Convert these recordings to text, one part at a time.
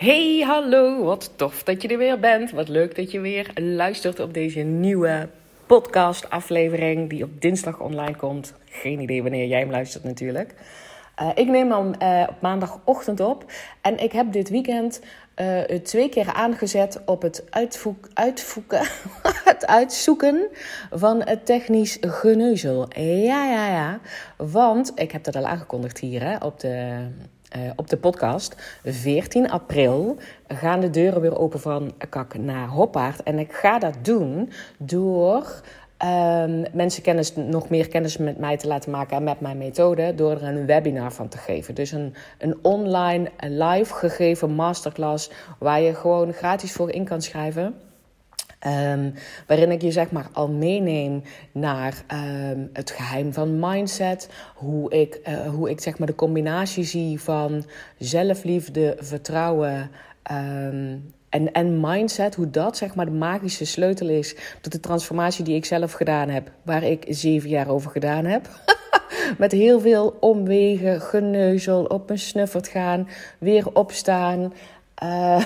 Hey, hallo, wat tof dat je er weer bent. Wat leuk dat je weer luistert op deze nieuwe podcast-aflevering die op dinsdag online komt. Geen idee wanneer jij hem luistert, natuurlijk. Uh, ik neem hem uh, op maandagochtend op en ik heb dit weekend uh, twee keer aangezet op het uitvoek, uitvoeken, het uitzoeken van het technisch geneuzel. Ja, ja, ja. Want ik heb dat al aangekondigd hier hè, op de uh, op de podcast. 14 april gaan de deuren weer open van Kak naar Hoppaard. En ik ga dat doen door um, mensen kennis, nog meer kennis met mij te laten maken en met mijn methode. Door er een webinar van te geven. Dus een, een online, live gegeven masterclass waar je gewoon gratis voor in kan schrijven. Um, waarin ik je zeg maar al meeneem naar um, het geheim van mindset. Hoe ik, uh, hoe ik zeg maar de combinatie zie van zelfliefde, vertrouwen. Um, en, en mindset, hoe dat zeg maar de magische sleutel is tot de transformatie die ik zelf gedaan heb, waar ik zeven jaar over gedaan heb. Met heel veel omwegen, geneuzel, op mijn snuffert gaan, weer opstaan, uh,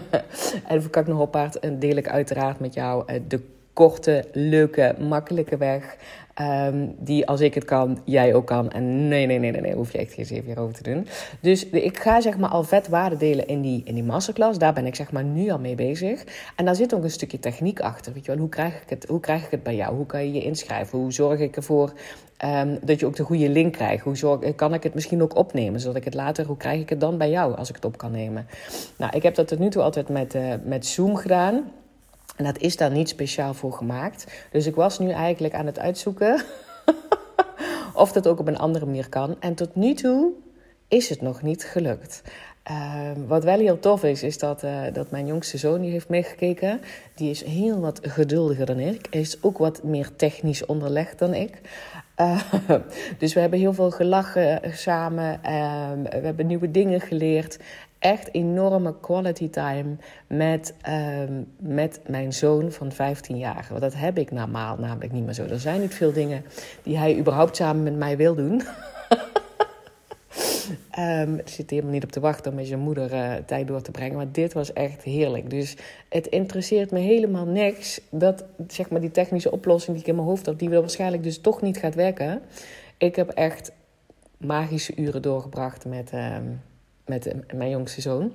en voor nog Hoppaard deel ik uiteraard met jou uh, de korte, leuke, makkelijke weg. Um, die als ik het kan, jij ook kan. En nee, nee, nee, nee, nee, hoef je echt geen zeven jaar over te doen. Dus ik ga zeg maar al vet waarde delen in die, in die masterclass. Daar ben ik zeg maar nu al mee bezig. En daar zit ook een stukje techniek achter. Weet je wel, hoe krijg ik het, hoe krijg ik het bij jou? Hoe kan je je inschrijven? Hoe zorg ik ervoor um, dat je ook de goede link krijgt? Hoe zorg, kan ik het misschien ook opnemen? Zodat ik het later, hoe krijg ik het dan bij jou als ik het op kan nemen? Nou, ik heb dat tot nu toe altijd met, uh, met Zoom gedaan. En dat is daar niet speciaal voor gemaakt. Dus ik was nu eigenlijk aan het uitzoeken of dat ook op een andere manier kan. En tot nu toe is het nog niet gelukt. Uh, wat wel heel tof is, is dat, uh, dat mijn jongste zoon die heeft meegekeken. Die is heel wat geduldiger dan ik. Hij is ook wat meer technisch onderlegd dan ik. Uh, dus we hebben heel veel gelachen samen. Ehm, we hebben nieuwe dingen geleerd echt enorme quality time met, uh, met mijn zoon van 15 jaar. Want dat heb ik normaal namelijk niet meer zo. Er zijn niet veel dingen die hij überhaupt samen met mij wil doen. Um, er zit helemaal niet op te wachten om met zijn moeder uh, tijd door te brengen. Maar dit was echt heerlijk. Dus het interesseert me helemaal niks dat zeg maar, die technische oplossing die ik in mijn hoofd had, die waarschijnlijk dus toch niet gaat werken. Ik heb echt magische uren doorgebracht met. Uh, met mijn jongste zoon.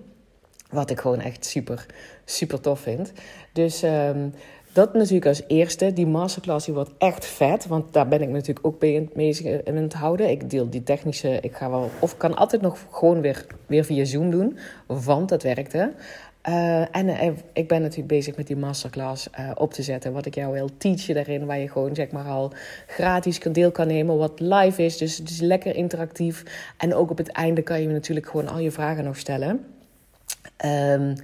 Wat ik gewoon echt super, super tof vind. Dus um, dat natuurlijk als eerste. Die masterclass die wordt echt vet. Want daar ben ik natuurlijk ook bezig in het houden. Ik deel die technische. Ik ga wel. Of kan altijd nog gewoon weer, weer via Zoom doen. Want dat werkte. Uh, en uh, ik ben natuurlijk bezig met die masterclass uh, op te zetten. Wat ik jou wil teachen daarin. Waar je gewoon zeg maar al gratis deel kan nemen. Wat live is. Dus het is lekker interactief. En ook op het einde kan je natuurlijk gewoon al je vragen nog stellen. Um,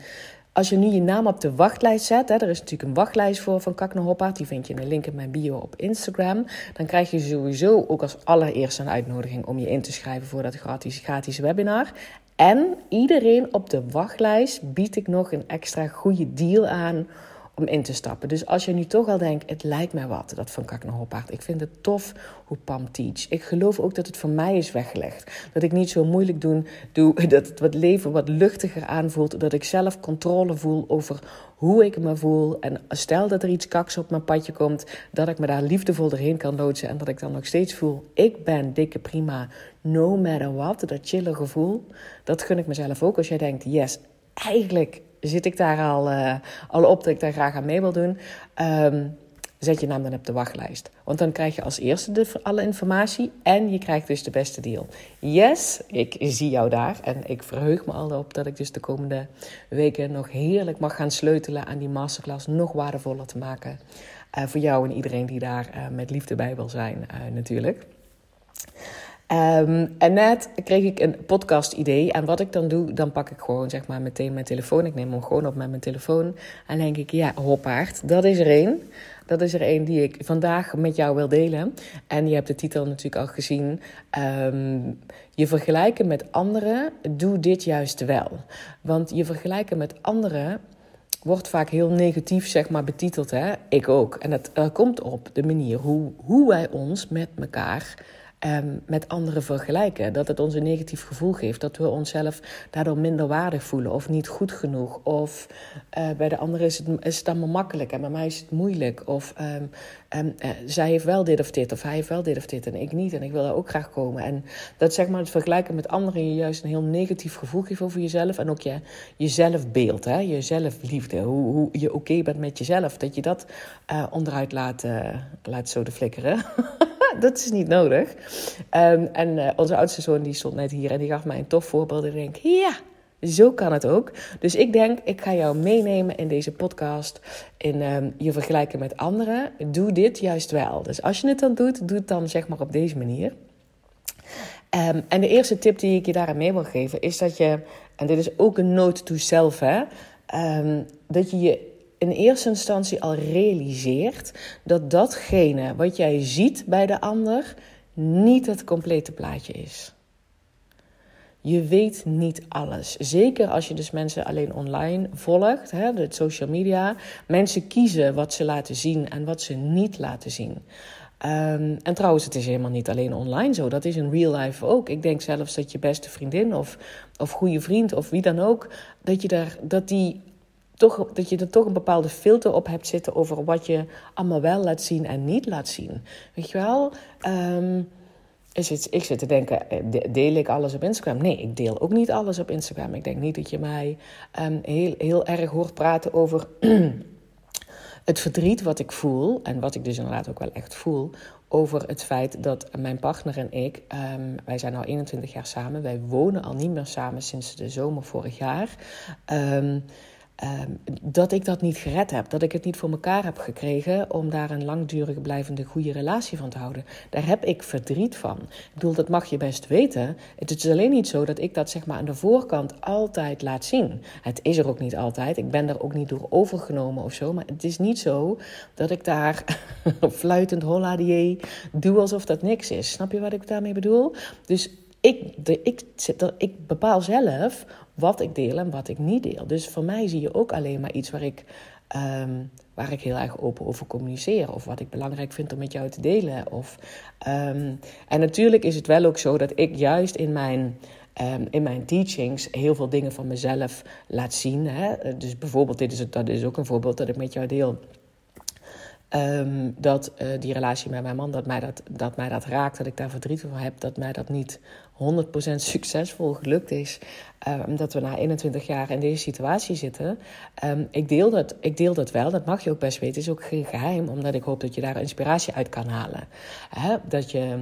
als je nu je naam op de wachtlijst zet, hè, er is natuurlijk een wachtlijst voor van Kakne Hoppaard, die vind je in de link in mijn bio op Instagram. Dan krijg je sowieso ook als allereerste een uitnodiging om je in te schrijven voor dat gratis, gratis webinar. En iedereen op de wachtlijst bied ik nog een extra goede deal aan om in te stappen. Dus als je nu toch al denkt, het lijkt mij wat, dat van Kak. Ik vind het tof hoe Pam teach. Ik geloof ook dat het voor mij is weggelegd. Dat ik niet zo moeilijk doen, doe, dat het wat leven wat luchtiger aanvoelt. Dat ik zelf controle voel over hoe ik me voel. En stel dat er iets kaks op mijn padje komt, dat ik me daar liefdevol doorheen kan loodsen. En dat ik dan nog steeds voel, ik ben dikke prima, no matter what. Dat chille gevoel, dat gun ik mezelf ook. Als jij denkt, yes, eigenlijk zit ik daar al, uh, al op dat ik daar graag aan mee wil doen. Um, zet je naam dan op de wachtlijst. Want dan krijg je als eerste de, alle informatie en je krijgt dus de beste deal. Yes, ik zie jou daar en ik verheug me al op dat ik dus de komende weken nog heerlijk mag gaan sleutelen aan die masterclass. Nog waardevoller te maken uh, voor jou en iedereen die daar uh, met liefde bij wil zijn natuurlijk. Um, en net kreeg ik een podcast-idee. En wat ik dan doe, dan pak ik gewoon zeg maar meteen mijn telefoon. Ik neem hem gewoon op met mijn telefoon. En denk ik, ja, hoppaard, dat is er één. Dat is er één die ik vandaag met jou wil delen. En je hebt de titel natuurlijk al gezien. Um, je vergelijken met anderen, doe dit juist wel. Want je vergelijken met anderen wordt vaak heel negatief zeg maar, betiteld. Hè? Ik ook. En dat komt op de manier hoe, hoe wij ons met elkaar um, met anderen vergelijken. Dat het ons een negatief gevoel geeft. Dat we onszelf daardoor minder waardig voelen of niet goed genoeg. Of uh, bij de anderen is het, is allemaal makkelijk en bij mij is het moeilijk. Of um, um, uh, zij heeft wel dit of dit of hij heeft wel dit of dit en ik niet. En ik wil daar ook graag komen. En dat zeg maar het vergelijken met anderen je juist een heel negatief gevoel geeft over jezelf. En ook je, je zelfbeeld, hè? je zelfliefde. Hoe, hoe je oké bent met jezelf. Dat je dat uh, onderuit laat, laat zo de flikkeren. dat is niet nodig. Um, en uh, onze oudste zoon die stond net hier en die gaf mij een tof voorbeeld. En ik denk, ja, zo kan het ook. Dus ik denk, ik ga jou meenemen in deze podcast. In um, je vergelijken met anderen. Doe dit juist wel. Dus als je het dan doet, doe het dan zeg maar op deze manier. Um, en de eerste tip die ik je daarin mee wil geven is dat je, en dit is ook een note to self, hè, dat je je in eerste instantie al realiseert dat datgene wat jij ziet bij de ander niet het complete plaatje is. Je weet niet alles. Zeker als je dus mensen alleen online volgt, hè, de social media. Mensen kiezen wat ze laten zien en wat ze niet laten zien. Um, en trouwens, het is helemaal niet alleen online zo. Dat is in real life ook. Ik denk zelfs dat je beste vriendin of, of goede vriend of wie dan ook, dat, je daar, dat, die toch, dat je er toch een bepaalde filter op hebt zitten over wat je allemaal wel laat zien en niet laat zien. Weet je wel? Um, is het, ik zit te denken, eh, deel ik alles op Instagram? Nee, ik deel ook niet alles op Instagram. Ik denk niet dat je mij um, heel, heel erg hoort praten over het verdriet wat ik voel. En wat ik dus inderdaad ook wel echt voel. Over het feit dat mijn partner en ik, um, wij zijn al 21 jaar samen. Wij wonen al niet meer samen sinds de zomer vorig jaar. Um, dat ik dat niet gered heb. Dat ik het niet voor mekaar heb gekregen om daar een langdurige blijvende goede relatie van te houden. Daar heb ik verdriet van. Ik bedoel, dat mag je best weten. Het is alleen niet zo dat ik dat zeg maar aan de voorkant altijd laat zien. Het is er ook niet altijd. Ik ben daar ook niet door overgenomen of zo. Maar het is niet zo dat ik daar fluitend holla die doe alsof dat niks is. Snap je wat ik daarmee bedoel? Dus ik, ik, ik bepaal zelf wat ik deel en wat ik niet deel. Dus voor mij zie je ook alleen maar iets waar ik, um, waar ik heel erg open over communiceer. Of wat ik belangrijk vind om met jou te delen. Of, um, en natuurlijk is het wel ook zo dat ik juist in mijn. Um, in mijn teachings heel veel dingen van mezelf laat zien. Hè? Dus bijvoorbeeld, dit is, het, dat is ook een voorbeeld dat ik met jou deel. Um, dat uh, die relatie met mijn man, dat mij dat, dat mij dat raakt, dat ik daar verdriet van heb, dat mij dat niet 100% succesvol gelukt is. Um, dat we na 21 jaar in deze situatie zitten. Um, ik, deel dat, ik deel dat wel, dat mag je ook best weten. Is ook geen geheim, omdat ik hoop dat je daar inspiratie uit kan halen. Dat, je,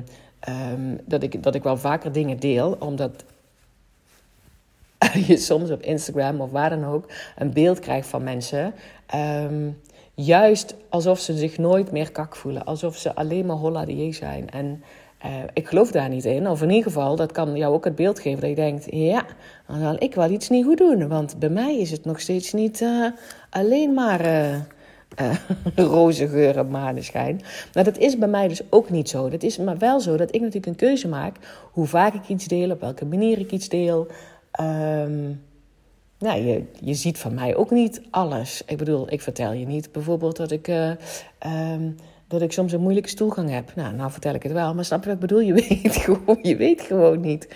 dat, ik, dat ik wel vaker dingen deel, omdat je soms op Instagram of waar dan ook een beeld krijgt van mensen. Juist alsof ze zich nooit meer kak voelen. Alsof ze alleen maar holla zijn. En uh, ik geloof daar niet in. Of in ieder geval, dat kan jou ook het beeld geven dat je denkt... ja, dan zal ik wel iets niet goed doen. Want bij mij is het nog steeds niet uh, alleen maar... Uh, roze geur en maneschijn. Maar dat is bij mij dus ook niet zo. Dat is maar wel zo dat ik natuurlijk een keuze maak hoe vaak ik iets deel, op welke manier ik iets deel. Um, nou, je, je ziet van mij ook niet alles. Ik bedoel, ik vertel je niet bijvoorbeeld dat ik, uh, um, dat ik soms een moeilijke stoelgang heb. Nou, nou vertel ik het wel, maar snap je wat ik bedoel? Je weet gewoon, je weet gewoon niet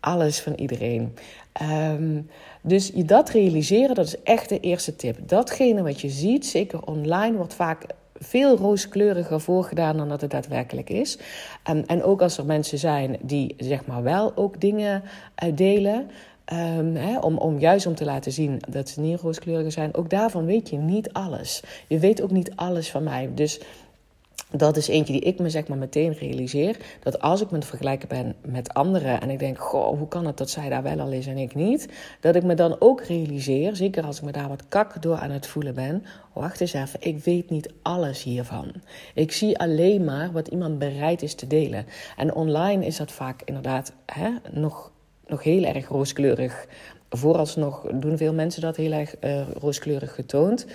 alles van iedereen. Um, dus je dat realiseren, dat is echt de eerste tip. Datgene wat je ziet, zeker online, wordt vaak veel rooskleuriger voorgedaan dan dat het daadwerkelijk is. Um, en ook als er mensen zijn die zeg maar wel ook dingen uh, delen. Hè, om, om juist om te laten zien dat ze niet rooskleurig zijn. Ook daarvan weet je niet alles. Je weet ook niet alles van mij. Dus dat is eentje die ik me zeg maar meteen realiseer. Dat als ik me te vergelijken ben met anderen en ik denk, goh, hoe kan het dat zij daar wel al is en ik niet? Dat ik me dan ook realiseer, zeker als ik me daar wat kak door aan het voelen ben. Wacht eens even, ik weet niet alles hiervan. Ik zie alleen maar wat iemand bereid is te delen. En online is dat vaak inderdaad nog nog heel erg rooskleurig. Vooralsnog doen veel mensen dat heel erg uh, rooskleurig getoond.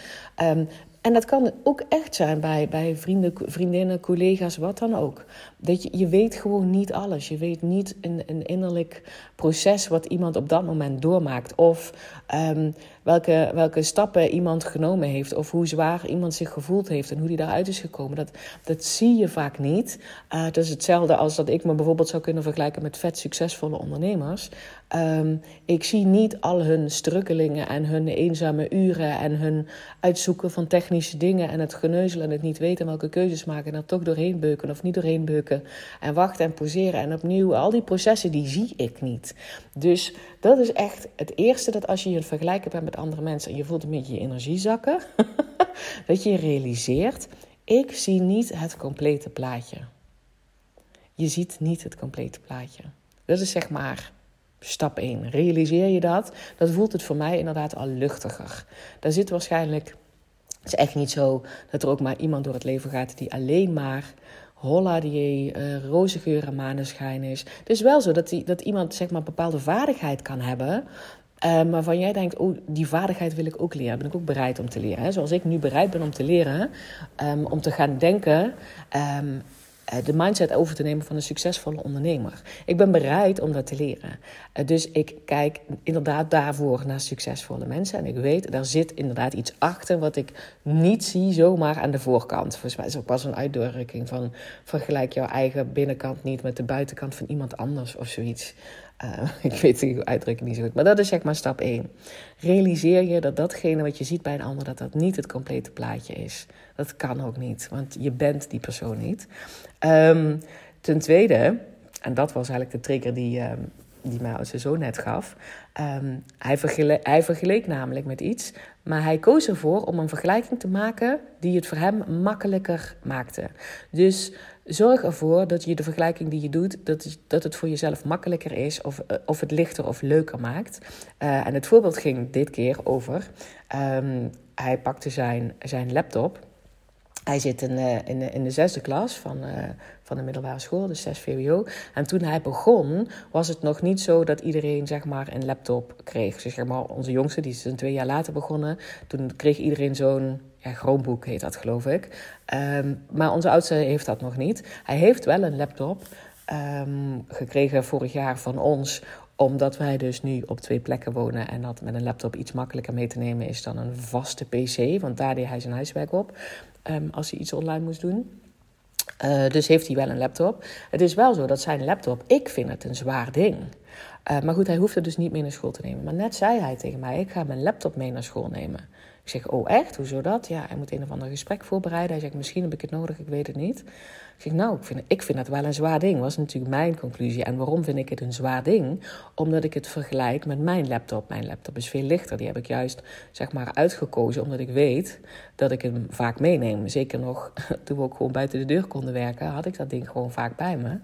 Um, En dat kan ook echt zijn bij, bij vrienden, vriendinnen, collega's, wat dan ook. Dat je, je weet gewoon niet alles. Je weet niet een, een innerlijk proces wat iemand op dat moment doormaakt. Of um, welke, welke stappen iemand genomen heeft. Of hoe zwaar iemand zich gevoeld heeft en hoe die daaruit is gekomen. Dat, dat zie je vaak niet. Uh, het is hetzelfde als dat ik me bijvoorbeeld zou kunnen vergelijken met vet succesvolle ondernemers. Um, ik zie niet al hun strukkelingen en hun eenzame uren en hun uitzoeken van technische dingen en het geneuzelen en het niet weten welke keuzes maken en er toch doorheen beuken of niet doorheen beuken en wachten en poseren en opnieuw. Al die processen die zie ik niet. Dus dat is echt het eerste dat als je je vergelijken bent met andere mensen en je voelt een beetje je energie zakken, dat je realiseert, ik zie niet het complete plaatje. Je ziet niet het complete plaatje. Dat is zeg maar stap 1. Realiseer je dat? Dat voelt het voor mij inderdaad al luchtiger. Daar zit waarschijnlijk. Het is echt niet zo dat er ook maar iemand door het leven gaat die alleen maar holla die uh, roze geur en maneschijn is. Het is wel zo dat, die, dat iemand zeg maar, een bepaalde vaardigheid kan hebben. Um, waarvan jij denkt, oh, die vaardigheid wil ik ook leren. Ben ik ook bereid om te leren. Hè? Zoals ik nu bereid ben om te leren. Um, om te gaan denken. Eh, de mindset over te nemen van een succesvolle ondernemer. Ik ben bereid om dat te leren. Eh, dus ik kijk inderdaad daarvoor naar succesvolle mensen. En ik weet, daar zit inderdaad iets achter wat ik niet zie zomaar aan de voorkant. Volgens mij is ook pas een uitdrukking van vergelijk jouw eigen binnenkant niet met de buitenkant van iemand anders of zoiets. Uh, ik weet die uitdrukking niet zo goed. Maar dat is zeg maar stap 1. Realiseer je dat datgene wat je ziet bij een ander, dat dat niet het complete plaatje is. Dat kan ook niet, want je bent die persoon niet. Um, ten tweede, en dat was eigenlijk de trigger die, um, die mij zijn zoon net gaf. Um, hij, vergeleek, hij vergeleek namelijk met iets, maar hij koos ervoor om een vergelijking te maken die het voor hem makkelijker maakte. Dus zorg ervoor dat je de vergelijking die je doet, dat, dat het voor jezelf makkelijker is of, eh, of het lichter of leuker maakt. Uh, en het voorbeeld ging dit keer over, hij pakte zijn, zijn laptop hij zit in, uh, in, in, de zesde klas van, uh, van de middelbare school, dus 6 VWO. En toen hij begon, was het nog niet zo dat iedereen zeg maar, een laptop kreeg. Dus zeg maar, onze jongste, die is een twee jaar later begonnen, toen kreeg iedereen zo'n ja, Chromebook, heet dat geloof ik. Um, maar onze oudste heeft dat nog niet. Hij heeft wel een laptop um, gekregen vorig jaar van ons omdat wij dus nu op twee plekken wonen en dat met een laptop iets makkelijker mee te nemen is dan een vaste PC. Want daar deed hij zijn huiswerk op. Um, als hij iets online moest doen. Uh, dus heeft hij wel een laptop. Het is wel zo dat zijn laptop, ik vind het een zwaar ding. Uh, maar goed, hij hoeft het dus niet mee naar school te nemen. Maar net zei hij tegen mij: Ik ga mijn laptop mee naar school nemen. Ik zeg: Oh, echt? Hoezo dat? Ja, hij moet een of ander gesprek voorbereiden. Hij zegt: Misschien heb ik het nodig, ik weet het niet. Ik zeg: Nou, ik vind, ik vind het wel een zwaar ding. Was natuurlijk mijn conclusie. En waarom vind ik het een zwaar ding? Omdat ik het vergelijk met mijn laptop. Mijn laptop is veel lichter. Die heb ik juist zeg maar uitgekozen omdat ik weet dat ik hem vaak meeneem. Zeker nog toen we ook gewoon buiten de deur konden werken, had ik dat ding gewoon vaak bij me.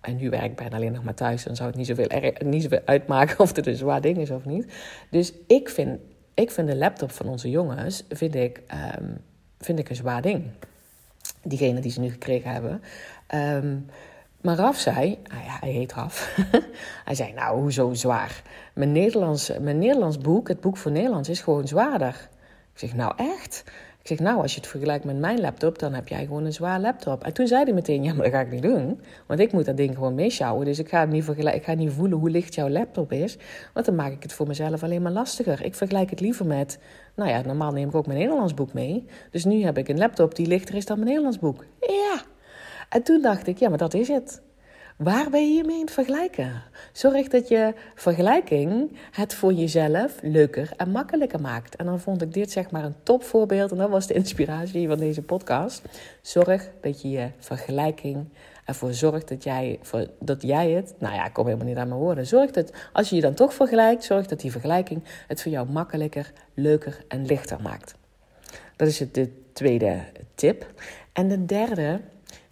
En nu werk ik bijna alleen nog maar thuis. Dan zou het niet zoveel, er, niet zoveel uitmaken of het een zwaar ding is of niet. Dus ik vind, ik vind de laptop van onze jongens vind ik, um, vind ik een zwaar ding. Diegene die ze nu gekregen hebben. Um, maar Raf zei, nou ja, hij heet Raf. hij zei, nou, hoezo zwaar? Mijn Nederlands, mijn Nederlands boek, het boek voor Nederlands, is gewoon zwaarder. Ik zeg, nou echt? Ik zeg, nou, als je het vergelijkt met mijn laptop, dan heb jij gewoon een zwaar laptop. En toen zei hij meteen, ja, maar dat ga ik niet doen. Want ik moet dat ding gewoon meeschouwen. Dus ik ga, niet vergelijken, ik ga niet voelen hoe licht jouw laptop is. Want dan maak ik het voor mezelf alleen maar lastiger. Ik vergelijk het liever met, nou ja, normaal neem ik ook mijn Nederlands boek mee. Dus nu heb ik een laptop die lichter is dan mijn Nederlands boek. Ja. En toen dacht ik, ja, maar dat is het. Waar ben je mee in het vergelijken? Zorg dat je vergelijking het voor jezelf leuker en makkelijker maakt. En dan vond ik dit zeg maar een topvoorbeeld. En dat was de inspiratie van deze podcast. Zorg dat je je vergelijking ervoor zorgt dat jij, voor, dat jij het... Nou ja, ik kom helemaal niet aan mijn woorden. Zorg dat, als je je dan toch vergelijkt... zorg dat die vergelijking het voor jou makkelijker, leuker en lichter maakt. Dat is de tweede tip. En de derde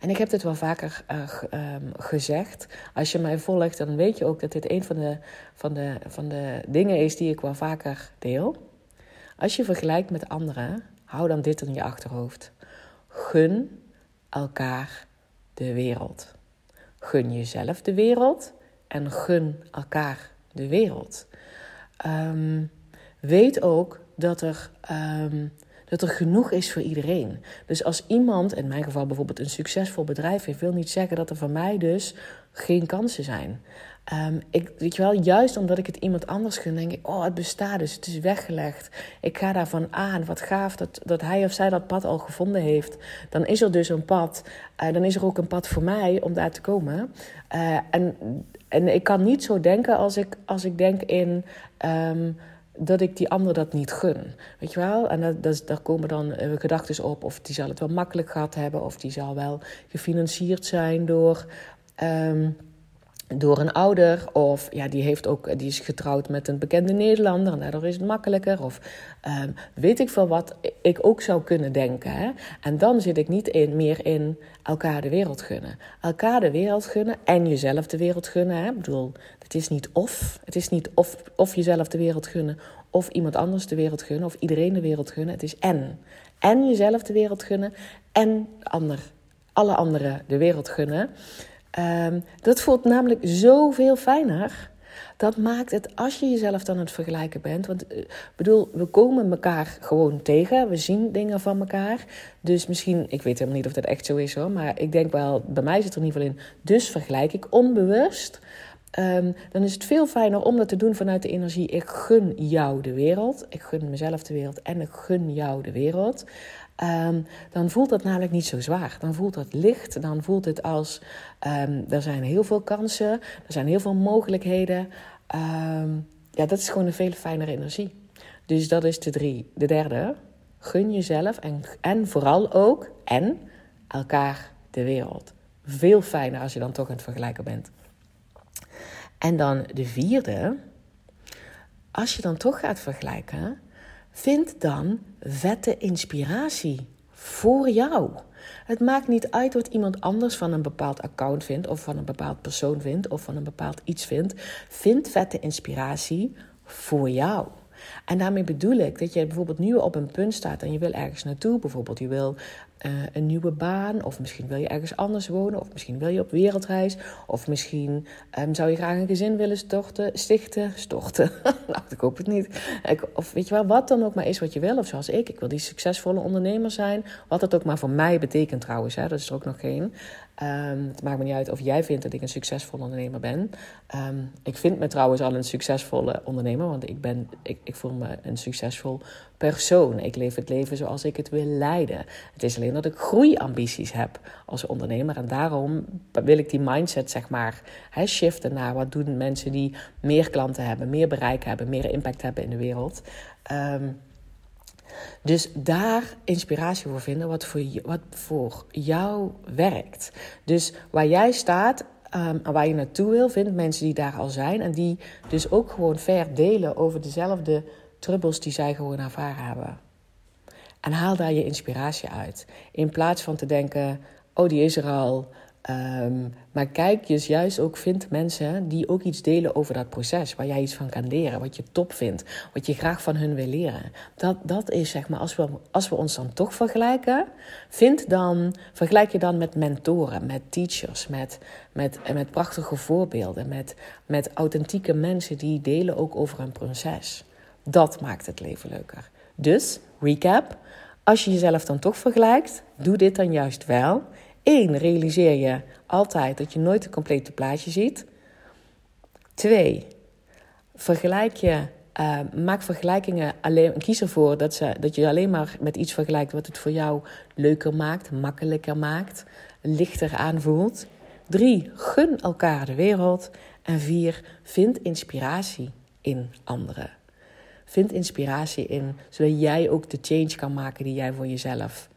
en ik heb dit wel vaker uh, um, gezegd. Als je mij volgt, dan weet je ook dat dit een van de, van, de, van de dingen is die ik wel vaker deel. Als je vergelijkt met anderen, hou dan dit in je achterhoofd. Gun elkaar de wereld. Gun jezelf de wereld en gun elkaar de wereld. Um, weet ook dat er. Um, dat er genoeg is voor iedereen. Dus als iemand, in mijn geval bijvoorbeeld een succesvol bedrijf heeft, wil niet zeggen dat er voor mij dus geen kansen zijn. Um, ik, weet je wel, juist omdat ik het iemand anders gun, denk ik: oh, het bestaat dus, het is weggelegd. Ik ga daarvan aan. Wat gaaf dat, dat hij of zij dat pad al gevonden heeft. Dan is er dus een pad. Uh, dan is er ook een pad voor mij om daar te komen. Uh, en, en ik kan niet zo denken als ik, als ik denk in. Um, dat ik die ander dat niet gun. Weet je wel? En dat, dat, daar komen dan uh, gedachten op. Of die zal het wel makkelijk gehad hebben. Of die zal wel gefinancierd zijn door. Um, door een ouder. Of ja, die, heeft ook, die is getrouwd met een bekende Nederlander en daardoor is het makkelijker. Of um, weet ik veel wat ik ook zou kunnen denken. Hè? En dan zit ik niet in, meer in elkaar de wereld gunnen. Elkaar de wereld gunnen en jezelf de wereld gunnen. Hè? Ik bedoel, het is niet of. Het is niet of, of jezelf de wereld gunnen of iemand anders de wereld gunnen of iedereen de wereld gunnen. Het is en. En jezelf de wereld gunnen en ander, alle anderen de wereld gunnen. Um, dat voelt namelijk zoveel fijner. Dat maakt het, als je jezelf dan aan het vergelijken bent. Want ik uh, bedoel, we komen elkaar gewoon tegen. We zien dingen van elkaar. Dus misschien, ik weet helemaal niet of dat echt zo is hoor. Maar ik denk wel, bij mij zit er in ieder geval in. Dus vergelijk ik onbewust. Um, dan is het veel fijner om dat te doen vanuit de energie: ik gun jou de wereld. Ik gun mezelf de wereld en ik gun jou de wereld. Um, dan voelt dat namelijk niet zo zwaar. Dan voelt dat licht. Dan voelt het als um, er zijn heel veel kansen, er zijn heel veel mogelijkheden. Um, ja, dat is gewoon een veel fijnere energie. Dus dat is de drie. De derde, gun jezelf en, en vooral ook en elkaar de wereld. Veel fijner als je dan toch aan het vergelijken bent. En dan de vierde, als je dan toch gaat vergelijken, Vind dan vette inspiratie voor jou. Het maakt niet uit wat iemand anders van een bepaald account vindt, of van een bepaald persoon vindt, of van een bepaald iets vindt. Vind vette inspiratie voor jou. En daarmee bedoel ik dat je bijvoorbeeld nu op een punt staat en je wil ergens naartoe. Bijvoorbeeld je wil uh, een nieuwe baan, of misschien wil je ergens anders wonen, of misschien wil je op wereldreis, of misschien um, zou je graag een gezin willen stichten, storten. nou, ik hoop het niet. Ik, of weet je wel, wat dan ook maar is wat je wil, of zoals ik, ik wil die succesvolle ondernemer zijn. Wat dat ook maar voor mij betekent trouwens, hè, dat is er ook nog geen. Um, het maakt me niet uit of jij vindt dat ik een succesvolle ondernemer ben. Um, ik vind me trouwens al een succesvolle ondernemer, want ik, ben, ik, ik voel me een succesvol persoon. Ik leef het leven zoals ik het wil leiden. Het is alleen dat ik groeiambities heb als ondernemer. En daarom wil ik die mindset, zeg maar, hè, shiften naar wat doen mensen die meer klanten hebben, meer bereik hebben, meer impact hebben in de wereld. Um, dus daar inspiratie voor vinden wat voor, wat voor jou werkt. Dus waar jij staat um, en waar je naartoe wil, vind mensen die daar al zijn. En die dus ook gewoon ver delen over dezelfde trubbels die zij gewoon ervaren hebben. En haal daar je inspiratie uit. In plaats van te denken: oh, die is er al. Um, maar kijk je juist ook, vind mensen die ook iets delen over dat proces, waar jij iets van kan leren, wat je top vindt, wat je graag van hun wil leren. Dat, dat is zeg maar, als we, als we ons dan toch vergelijken, vind dan, vergelijk je dan met mentoren, met teachers, met, met, met prachtige voorbeelden, met, met authentieke mensen die delen ook over een proces. Dat maakt het leven leuker. Dus, recap. Als je jezelf dan toch vergelijkt, doe dit dan juist wel. Eén, realiseer je altijd dat je nooit een complete plaatje ziet. Twee, vergelijk je, uh, maak vergelijkingen alleen, kies ervoor dat, ze, dat je alleen maar met iets vergelijkt wat het voor jou leuker maakt, makkelijker maakt, lichter aanvoelt. Drie, gun elkaar de wereld. En vier, vind inspiratie in anderen. Vind inspiratie in, zodat jij ook de change kan maken die jij voor jezelf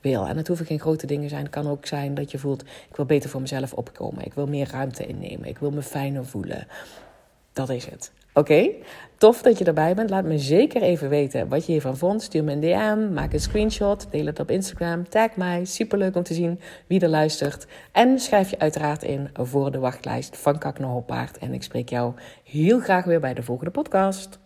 En het hoeven geen grote dingen zijn. Het kan ook zijn dat je voelt: ik wil beter voor mezelf opkomen. Ik wil meer ruimte innemen. Ik wil me fijner voelen. Dat is het. Oké, tof dat je erbij bent. Laat me zeker even weten wat je hiervan vond. Stuur me een DM, maak een screenshot, deel het op Instagram, tag mij. Superleuk om te zien wie er luistert. En schrijf je uiteraard in voor de wachtlijst van Kak naar Hoppaard. En ik spreek jou heel graag weer bij de volgende podcast.